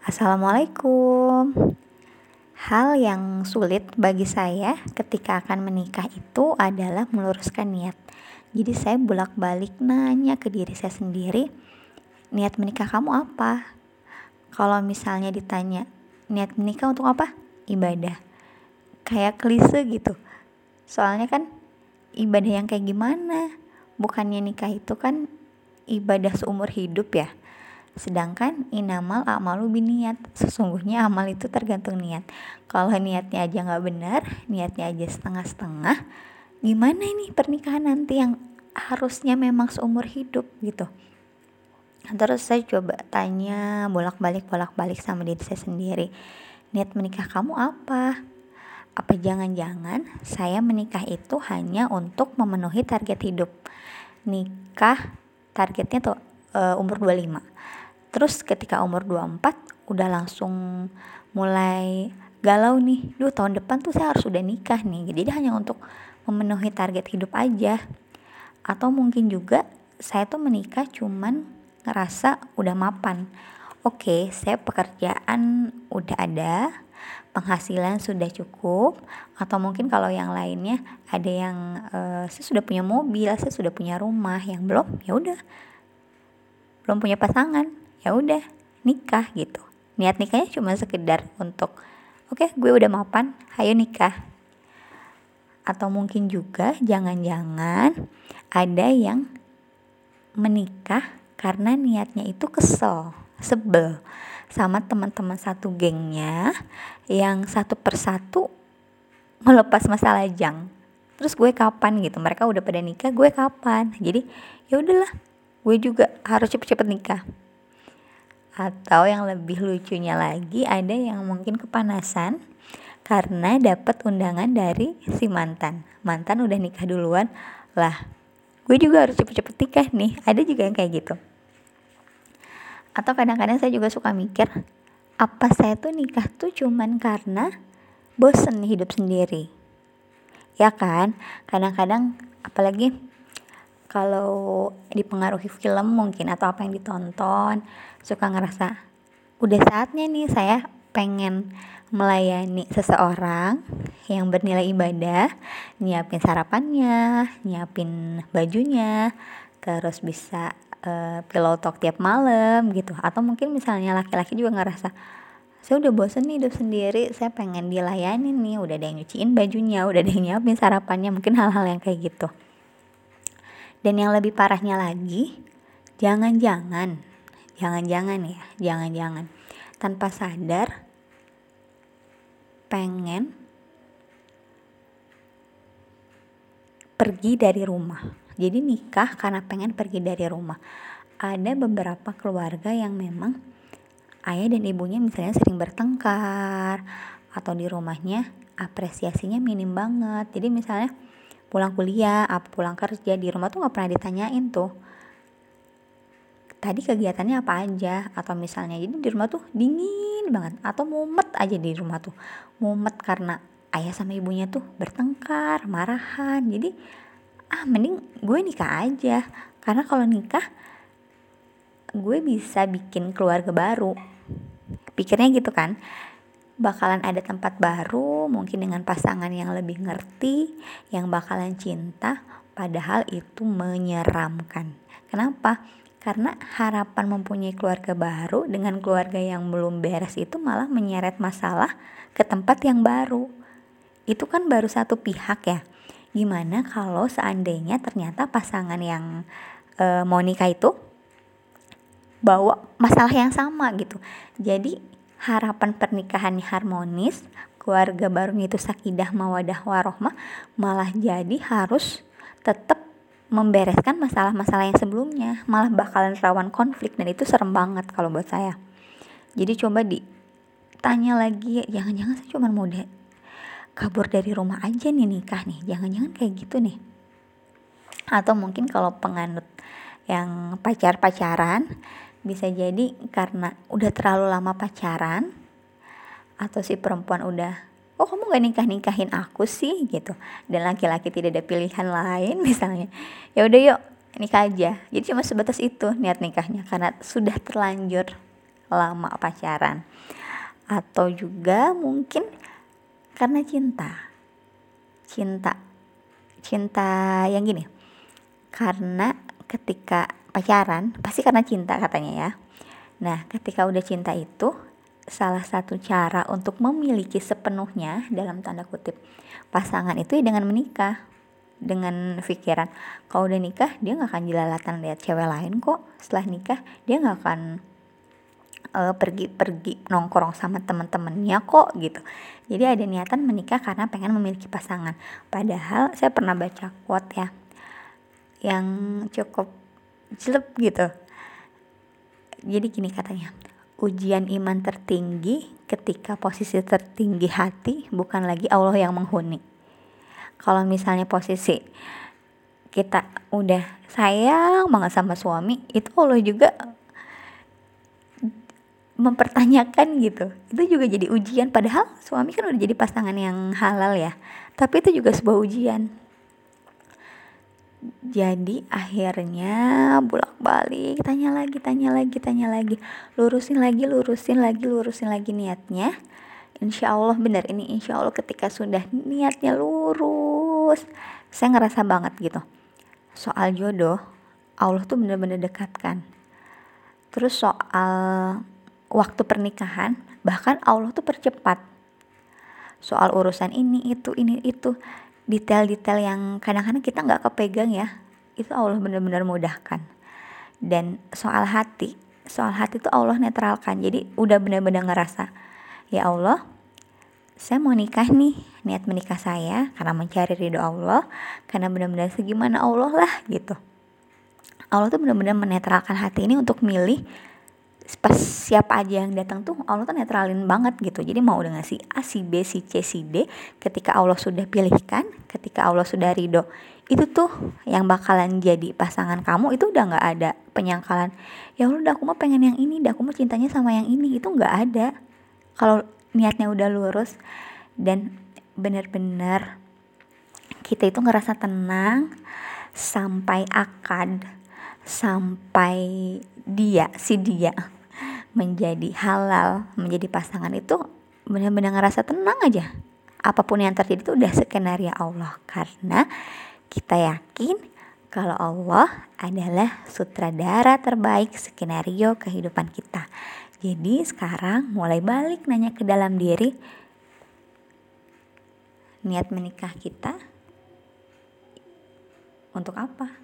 Assalamualaikum. Hal yang sulit bagi saya ketika akan menikah itu adalah meluruskan niat. Jadi saya bolak-balik nanya ke diri saya sendiri, niat menikah kamu apa? Kalau misalnya ditanya, niat menikah untuk apa? Ibadah. Kayak klise gitu. Soalnya kan ibadah yang kayak gimana? Bukannya nikah itu kan ibadah seumur hidup ya Sedangkan inamal amalu biniat. Sesungguhnya amal itu tergantung niat. Kalau niatnya aja nggak benar, niatnya aja setengah-setengah, gimana ini pernikahan nanti yang harusnya memang seumur hidup gitu. Terus saya coba tanya bolak-balik bolak-balik sama diri saya sendiri. Niat menikah kamu apa? Apa jangan-jangan saya menikah itu hanya untuk memenuhi target hidup? Nikah targetnya tuh uh, umur 25 terus ketika umur 24 udah langsung mulai galau nih. Duh tahun depan tuh saya harus udah nikah nih. Jadi hanya untuk memenuhi target hidup aja. Atau mungkin juga saya tuh menikah cuman ngerasa udah mapan. Oke saya pekerjaan udah ada penghasilan sudah cukup atau mungkin kalau yang lainnya ada yang uh, saya sudah punya mobil saya sudah punya rumah yang belum ya udah. Belum punya pasangan ya udah nikah gitu. Niat nikahnya cuma sekedar untuk oke okay, gue udah mapan ayo nikah. Atau mungkin juga jangan-jangan ada yang menikah karena niatnya itu kesel sebel sama teman-teman satu gengnya yang satu persatu melepas masalah jang. Terus gue kapan gitu? Mereka udah pada nikah gue kapan? Jadi ya udahlah gue juga harus cepet-cepet nikah atau yang lebih lucunya lagi ada yang mungkin kepanasan karena dapat undangan dari si mantan. Mantan udah nikah duluan, lah gue juga harus cepet-cepet nikah nih. Ada juga yang kayak gitu. Atau kadang-kadang saya juga suka mikir, apa saya tuh nikah tuh cuman karena bosen hidup sendiri. Ya kan? Kadang-kadang apalagi kalau dipengaruhi film mungkin atau apa yang ditonton suka ngerasa udah saatnya nih saya pengen melayani seseorang yang bernilai ibadah, nyiapin sarapannya, nyiapin bajunya, terus bisa uh, pillow talk tiap malam gitu. Atau mungkin misalnya laki-laki juga ngerasa saya udah bosen nih hidup sendiri, saya pengen dilayani nih, udah ada yang nyuciin bajunya, udah ada yang nyiapin sarapannya, mungkin hal-hal yang kayak gitu. Dan yang lebih parahnya lagi, jangan-jangan, jangan-jangan ya, jangan-jangan tanpa sadar pengen pergi dari rumah. Jadi nikah karena pengen pergi dari rumah. Ada beberapa keluarga yang memang ayah dan ibunya misalnya sering bertengkar atau di rumahnya apresiasinya minim banget. Jadi misalnya pulang kuliah apa pulang kerja di rumah tuh nggak pernah ditanyain tuh. Tadi kegiatannya apa aja? Atau misalnya jadi di rumah tuh dingin banget atau mumet aja di rumah tuh. Mumet karena ayah sama ibunya tuh bertengkar marahan jadi ah mending gue nikah aja. Karena kalau nikah gue bisa bikin keluarga baru. Pikirnya gitu kan bakalan ada tempat baru, mungkin dengan pasangan yang lebih ngerti, yang bakalan cinta, padahal itu menyeramkan. Kenapa? Karena harapan mempunyai keluarga baru dengan keluarga yang belum beres itu malah menyeret masalah ke tempat yang baru. Itu kan baru satu pihak ya. Gimana kalau seandainya ternyata pasangan yang e, mau nikah itu bawa masalah yang sama gitu. Jadi harapan pernikahan harmonis, keluarga barunya itu sakidah mawadah warohmah, malah jadi harus tetap membereskan masalah-masalah yang sebelumnya, malah bakalan rawan konflik dan itu serem banget kalau buat saya. Jadi coba ditanya lagi, jangan-jangan saya cuma mau kabur dari rumah aja nih nikah nih, jangan-jangan kayak gitu nih. Atau mungkin kalau penganut yang pacar-pacaran bisa jadi karena udah terlalu lama pacaran atau si perempuan udah oh kamu gak nikah nikahin aku sih? gitu. Dan laki-laki tidak ada pilihan lain misalnya. Ya udah yuk nikah aja. Jadi cuma sebatas itu niat nikahnya karena sudah terlanjur lama pacaran. Atau juga mungkin karena cinta. Cinta cinta yang gini karena ketika pacaran pasti karena cinta katanya ya nah ketika udah cinta itu salah satu cara untuk memiliki sepenuhnya dalam tanda kutip pasangan itu ya dengan menikah dengan pikiran kalau udah nikah dia nggak akan jelalatan lihat cewek lain kok setelah nikah dia nggak akan uh, pergi-pergi nongkrong sama teman-temannya kok gitu. Jadi ada niatan menikah karena pengen memiliki pasangan. Padahal saya pernah baca quote ya yang cukup jelek gitu. Jadi gini katanya, ujian iman tertinggi ketika posisi tertinggi hati bukan lagi Allah yang menghuni. Kalau misalnya posisi kita udah sayang banget sama suami, itu Allah juga mempertanyakan gitu itu juga jadi ujian padahal suami kan udah jadi pasangan yang halal ya tapi itu juga sebuah ujian jadi akhirnya bolak balik tanya lagi tanya lagi tanya lagi. Lurusin lagi lurusin lagi lurusin lagi niatnya. Insya Allah benar ini insya Allah ketika sudah niatnya lurus saya ngerasa banget gitu. Soal jodoh Allah tuh bener-bener dekatkan terus soal waktu pernikahan bahkan Allah tuh percepat. Soal urusan ini itu ini itu detail-detail yang kadang-kadang kita nggak kepegang ya. Itu Allah benar-benar mudahkan. Dan soal hati soal hati itu Allah netralkan. Jadi udah benar-benar ngerasa ya Allah saya mau nikah nih niat menikah saya karena mencari ridho Allah karena benar-benar segimana Allah lah gitu. Allah tuh benar-benar menetralkan hati ini untuk milih pas siapa aja yang datang tuh Allah tuh netralin banget gitu. Jadi mau dengan si A si B si C si D ketika Allah sudah pilihkan ketika Allah sudah ridho itu tuh yang bakalan jadi pasangan kamu itu udah nggak ada penyangkalan ya udah aku mau pengen yang ini dah aku mau cintanya sama yang ini. Itu nggak ada. Kalau niatnya udah lurus dan bener-bener kita itu ngerasa tenang sampai akad sampai dia si dia menjadi halal, menjadi pasangan itu benar-benar ngerasa tenang aja. Apa pun yang terjadi itu udah skenario Allah karena kita yakin kalau Allah adalah sutradara terbaik skenario kehidupan kita. Jadi sekarang mulai balik nanya ke dalam diri niat menikah kita untuk apa?